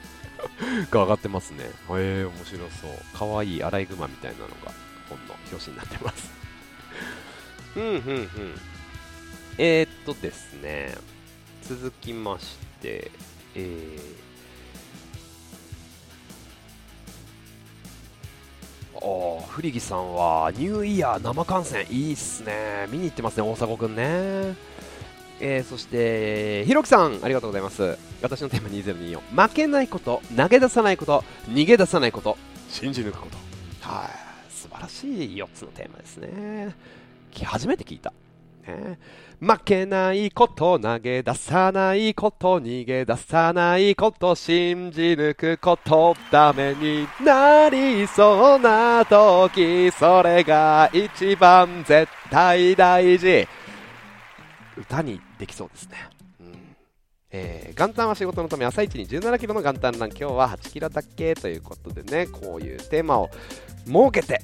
*laughs* が上がってますね。へえー、面白そう。かわいいアライグマみたいなのが本の表紙になってます。*laughs* うん、うん、うん。えー、っとですね、続きまして、えー、おフリギさんはニューイヤー生観戦。いいっすね。見に行ってますね大迫くんねえー、そしてひろきさんありがとうございます。私のテーマ2024負けないこと投げ出さないこと逃げ出さないこと信じ抜くこと。はい。素晴らしい4つのテーマですね。初めて聞いた。ね、負けないこと、投げ出さないこと、逃げ出さないこと、信じ抜くこと、ダメになりそうな時、それが一番絶対大事。歌にできそうですね。うん。えー、元旦は仕事のため朝一に17キロの元旦ラン。今日は8キロだけ？ということでねこういうテーマを設けて。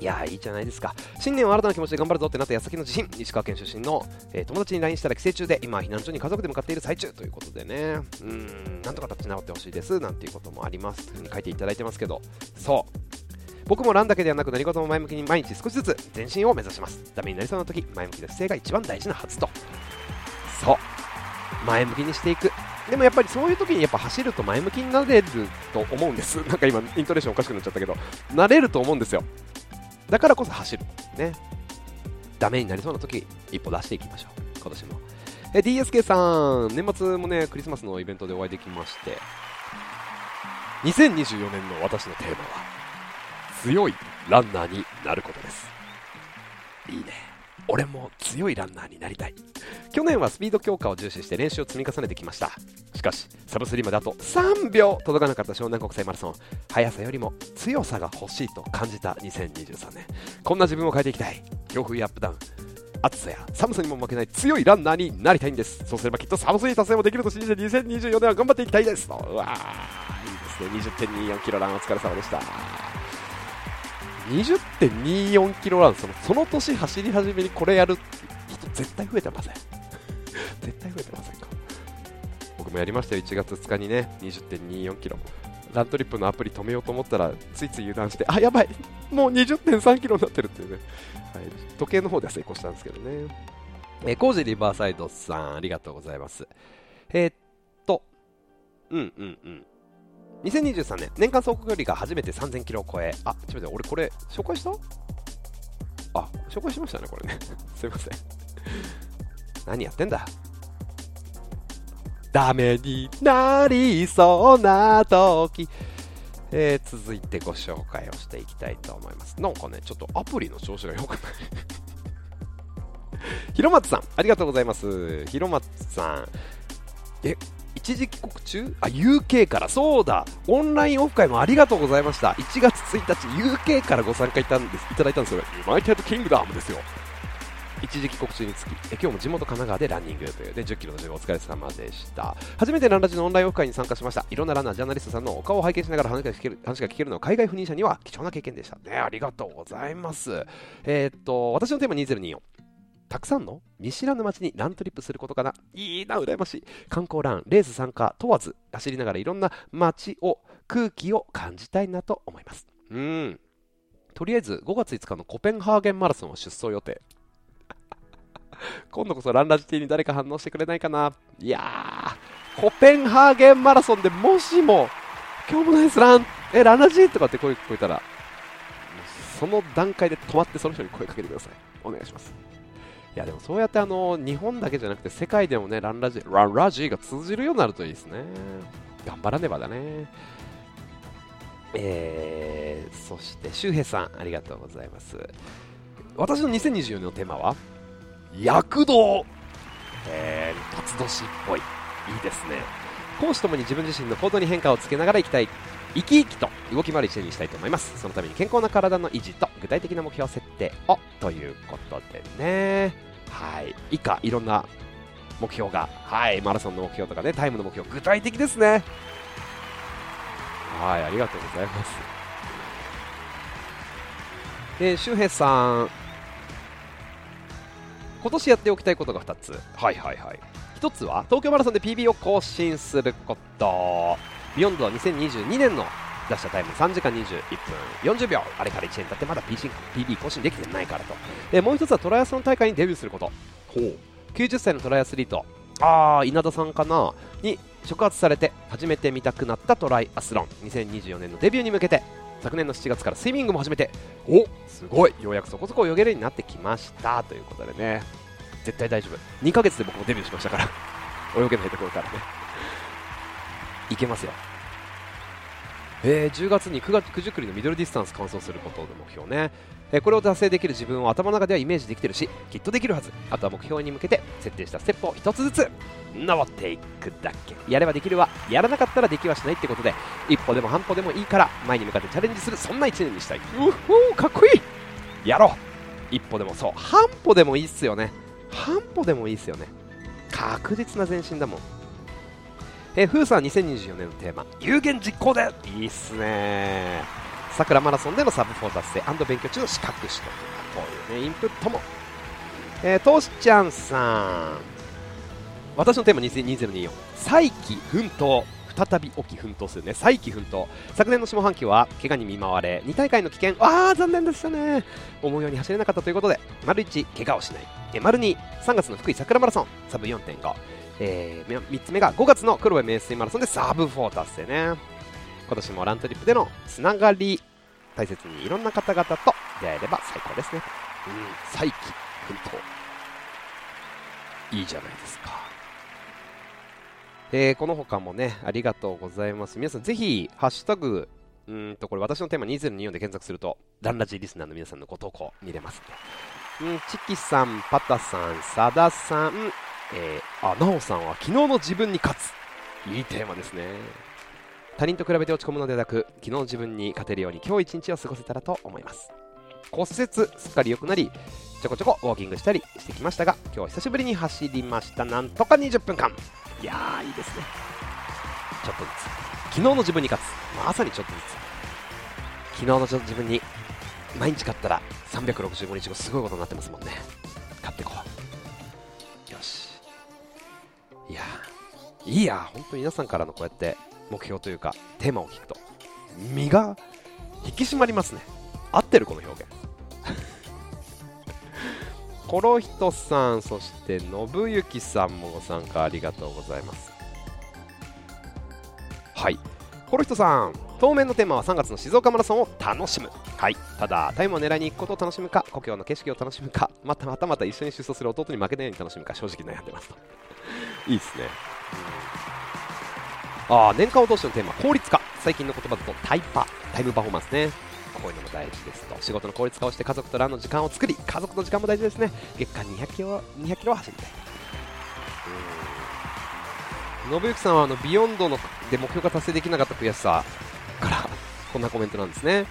いやいいじゃないですか。新年は新たな気持ちで頑張るぞってなった矢先の自信、石川県出身の、えー、友達に LINE したら帰省中で、今、避難所に家族で向かっている最中。ということでね、うん、なんとか立ち直ってほしいです、なんていうこともあります。というふうに書いていただいてますけど、そう。僕もランだけではなく何事も前向きに毎日少しずつ前進を目指します。ダメになりそうな時前向きな姿勢が一番大事なはずと。そう。前向きにしていく。でもやっぱりそういう時にやっぱ走ると前向きになれると思うんです。*laughs* なんか今イントネーションおかしくなっちゃったけど。なれると思うんですよ。だからこそ走る。ね。ダメになりそうな時一歩出していきましょう。今年も。え DSK さん。年末もねクリスマスのイベントでお会いできまして。2024年の私のテーマは強いランナーになることです。いいね。俺も強いランナーになりたい。去年はスピード強化を重視して練習を積み重ねてきました。しかしサブスリムだと3秒届かなかった湘南国際マラソン。速さよりも強さが欲しいと感じた2023年。こんな自分を変えていきたい。強風やアップダウン。暑さや寒さにも負けない強いランナーになりたいんです。そうすればきっと寒すぎ達成もできると信じて2024年は頑張っていきたいです。とうわーいいですね。20.24キロランお疲れ様でした。20.24キロランそのその年走り始めにこれやる人絶対増えてません。*laughs* 絶対増えてませんか。僕もやりましたよ1月2日にね20.24キロ。ラントリップのアプリ止めようと思ったらついつい油断してあやばいもう20.3キロになってるっていうね、はい、時計の方では成功したんですけどね。え、コージリバーサイドさんありがとうございます。えー、っとうんうんうん。2023年年間走行距離が初めて3000キロを超え。あちょっと待って俺これ紹介した？あ紹介しましたねこれね。*laughs* すいません。何やってんだ？ダメになりそうな時。えー、続いてご紹介をしていきたいと思います。なんかねちょっとアプリの調子が良くない。*laughs* ひろまつさんありがとうございます。ひろまつさん。え一時帰国中？あ、UK から、そうだ、オンラインオフ会もありがとうございました。1月1日、UK からご参加いたんですいただいたんですよ。ユナイテッドキングダムですよ。一時帰国中につき、え今日も地元神奈川でランニングというで10キロのジョグお疲れ様でした。初めてランラジのオンラインオフ会に参加しました。いろんなランナー、ジャーナリストさんのお顔を拝見しながら話が聞ける話が聞けるのは海外赴任者には貴重な経験でしたね。ありがとうございます。えー、っと、私のテーマ2024。たくさんの見知らぬ街にラントリップすることかないいな、羨ましい。観光ラン、レース参加問わず、走りながらいろんな街を、空気を感じたいなと思います。うん。とりあえず、5月5日のコペンハーゲンマラソンは出走予定。*laughs* 今度こそランラジティに誰か反応してくれないかないやー、コペンハーゲンマラソンでもしも、今日もナイスラン、え、ランラジとかって声聞こえたら、その段階で止まってその人に声かけてください。お願いします。いやでもそうやってあの日本だけじゃなくて世界でもねランラジランラジが通じるようになるといいですね。頑張らねばだね。えー、そして周平さんありがとうございます。私の2024年のテーマは躍動。えー、辰年っぽい。いいですね。講師ともに自分自身の行動に変化をつけながらいきたい。生き生きと動き回る一年にしたいと思います。そのために健康な体の維持と具体的な目標設定をということでね。はい。以下いろんな目標がはい。マラソンの目標とかねタイムの目標具体的ですね。はい。ありがとうございます。えー、周平さん。今年やっておきたいことが2つ。はいはいはい。1つは東京マラソンで PB を更新することビヨンドは2022年の出したタイム3時間21分40秒あれから1年経ってまだ PC PB 更新できてないからと。でもう一つはトライアスロン大会にデビューすること。ほう。90歳のトライアスリート。ああ稲田さんかなに触発されて始めてみたくなったトライアスロン。2024年のデビューに向けて昨年の7月からスイミングも始めて。お。すごい。ようやくそこそこ泳げるようになってきましたということでね。絶対大丈夫。2ヶ月で僕もデビューしましたから。泳げないところからねいけますよ。えー、10月に9月九十九里のミドルディスタンス完走することの目標ね、えー、これを達成できる自分を頭の中ではイメージできてるしきっとできるはず。あとは目標に向けて設定したステップを1つずつ登っていくだけ。やればできるわ。やらなかったらできはしないってことで一歩でも半歩でもいいから前に向かってチャレンジする。そんな1年にしたい。うほかっこいい。やろう。一歩でもそう。半歩でもいいっすよね。半歩でもいいっすよね。確実な前進だもん。えー、フーさん2024年のテーマ。有言実行でいいっすね。さくらマラソンでのサブ4達成。勉強中の資格取得。こういうねインプットも。えー、トシちゃんさん。私のテーマ2024再起奮闘。再び起き奮闘するね。再起奮闘。昨年の下半期は怪我に見舞われ2大会の危険。ああ残念でしたね。思うように走れなかったということで丸1怪我をしない。丸2 3月の福井桜マラソン。サブ4.5えー、3つ目が5月の黒部名水マラソンでサブ4達成ね今年もラントリップでのつながり大切にいろんな方々と出会えれば最高ですねうん再起奮闘いいじゃないですかえー、この他もね、ありがとうございます。皆さん、ぜひ、ハッシュタグ、うんと、これ私のテーマ2024で検索すると、ランラジリスナーの皆さんのご投稿見れますんで。うん、チキさん、パタさん、サダさん、えー、あ、ナオさんは昨日の自分に勝つ。いいテーマですね。他人と比べて落ち込むのではなく、昨日の自分に勝てるように今日一日を過ごせたらと思います。骨折すっかり良くなり、ちょこちょこウォーキングしたりしてきましたが、今日は久しぶりに走りました。なんとか20分間。いやー、いいですね。ちょっとずつ。昨日の自分に勝つ。まさにちょっとずつ。昨日の自分に毎日勝ったら365日後すごいことになってますもんね。いいや、本当に皆さんからのこうやって目標というかテーマを聞くと身が引き締まりますね。合ってるこの表現。*laughs* コロヒトさん、そして信行さんもご参加ありがとうございます。はい、コロヒトさん、当面のテーマは3月の静岡マラソンを楽しむ。はい、ただ、タイムを狙いに行くことを楽しむか、故郷の景色を楽しむか、またまたまた一緒に出走する弟に負けないように楽しむか、正直悩んでますと。いいですね。あ、年間を通してのテーマ、効率化。最近の言葉だとタイパ、タイムパフォーマンスね。こういうのも大事ですと。仕事の効率化をして家族とランの時間を作り家族の時間も大事ですね。月間200キロ ,200 キロ走りたい。信行さんはあのビヨンドので目標が達成できなかった悔しさからこんなコメントなんですね、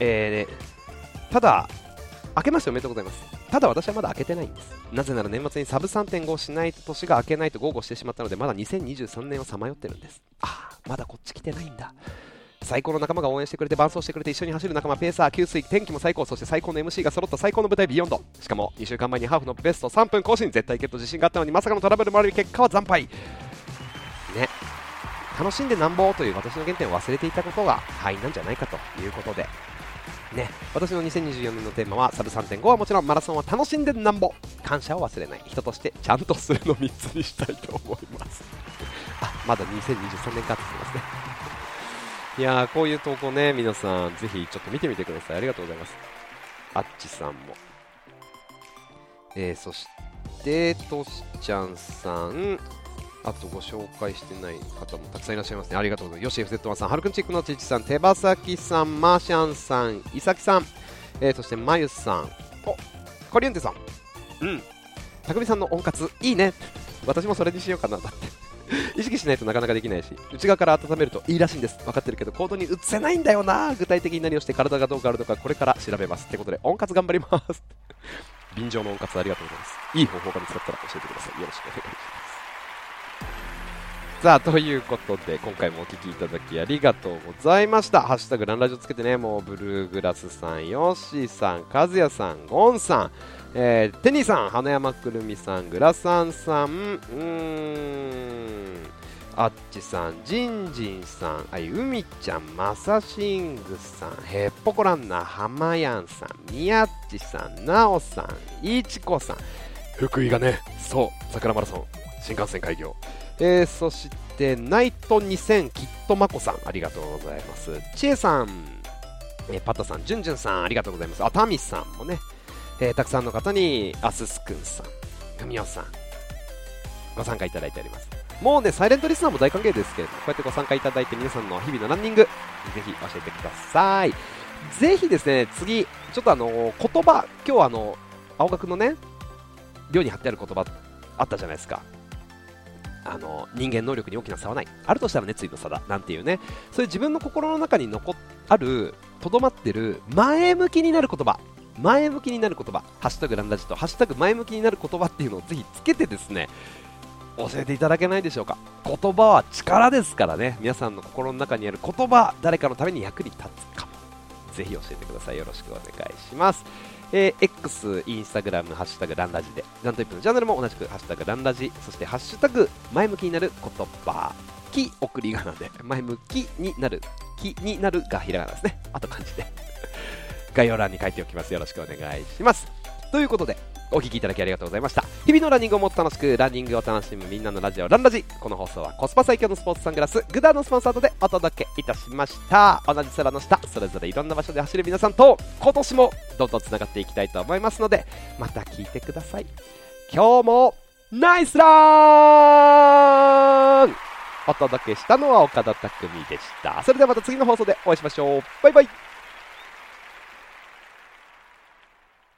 えー、ただ明けましておめでとうございます。ただ私はまだ明けてないんです。なぜなら年末にサブ3.5をしないと年が明けないと豪語してしまったのでまだ2023年をさまよってるんです。ああまだこっち来てないんだ。最高の仲間が応援してくれて伴走してくれて一緒に走る仲間ペーサー給水天気も最高そして最高の MC が揃った最高の舞台ビヨンド。しかも2週間前にハーフのベスト3分更新。絶対ゲット自信があったのにまさかのトラブルもある結果は惨敗。ね。楽しんでなんぼという私の原点を忘れていたことが敗因なんじゃないかということで。ね、私の2024年のテーマはサブ3.5はもちろんマラソンは楽しんでなんぼ感謝を忘れない人としてちゃんとするの3つにしたいと思います *laughs* あまだ2023年かって言ってますね *laughs* いやー、こういう投稿ね、皆さん、ぜひちょっと見てみてください。ありがとうございます。あっちさんも。えー、そして、としちゃんさん、あとご紹介してない方もたくさんいらっしゃいますね。ありがとうございます。よし FZ1 さん、はるくんチックのちちさん、手羽先さん、マーシャンさん、いさきさん、えー、そしてまゆさん、おコリエンテさん、うん、たくみさんの温活、いいね。私もそれにしようかな、だって。*laughs* 意識しないとなかなかできないし。内側から温めるといいらしいんです。分かってるけど行動に移せないんだよな。具体的に何をして体がどう変わるのかこれから調べます。ってことで温活頑張ります。*laughs* 便乗の温活ありがとうございます。いい方法が見つかったら教えてください。よろしくお願いしますさあということで今回もお聴きいただきありがとうございました。ハッシュタグランラジオつけてねもうブルーグラスさんヨッシーさんカズヤさんゴンさん。えー、テニーさん、花山くるみさん、グラサンさん、うーん、あっちさん、ジンジンさん、あい、うみちゃん、まさしんぐさん、へっぽこランナー、はまやんさん、みやっちさん、なおさん、いちこさん、福井がね、そう、桜マラソン、新幹線開業。えー、そして、ナイト2000、きっとまこさん、ありがとうございます。ちえさん、えー、パタさん、じゅんじゅんさん、ありがとうございます。あ、タミさんもね、えー、たくさんの方にアススくんさん、ふみおさん、ご参加いただいております。もうね、サイレントリスナーも大歓迎ですけれども、こうやってご参加いただいて皆さんの日々のランニング、ぜひ教えてください。ぜひですね、次、ちょっとあのー、言葉、今日あの、青学のね、寮に貼ってある言葉あったじゃないですか。あの人間能力に大きな差はないあるとしたら熱意の差だなんていうねそういう自分の心の中に残あるとどまってる前向きになる言葉前向きになる言葉、ハッシュタグランダジと、ハッシュタグ前向きになる言葉っていうのをぜひつけてですね、教えていただけないでしょうか。言葉は力ですからね、皆さんの心の中にある言葉、誰かのために役に立つかも。ぜひ教えてください。よろしくお願いします。えー、X、インスタグラム、ハッシュタグランラジで、ラントイップのチャンネルも同じく、ハッシュタグランラジ、そしてハッシュタグ前向きになる言葉、き送り仮名で *laughs* 前向きになるきになるがひらがなですね。あと漢字で。概要欄に書いておきます。よろしくお願いします。ということでお聞きいただきありがとうございました。日々のランニングをもっと楽しくランニングを楽しむみんなのラジオランラジ。この放送はコスパ最強のスポーツサングラスグダーのスポンサードでお届けいたしました。同じ空の下それぞれいろんな場所で走る皆さんと今年もどんどんつながっていきたいと思いますのでまた聞いてください。今日もナイスラン!お届けしたのは岡田匠でした。それではまた次の放送でお会いしましょう。バイバイ!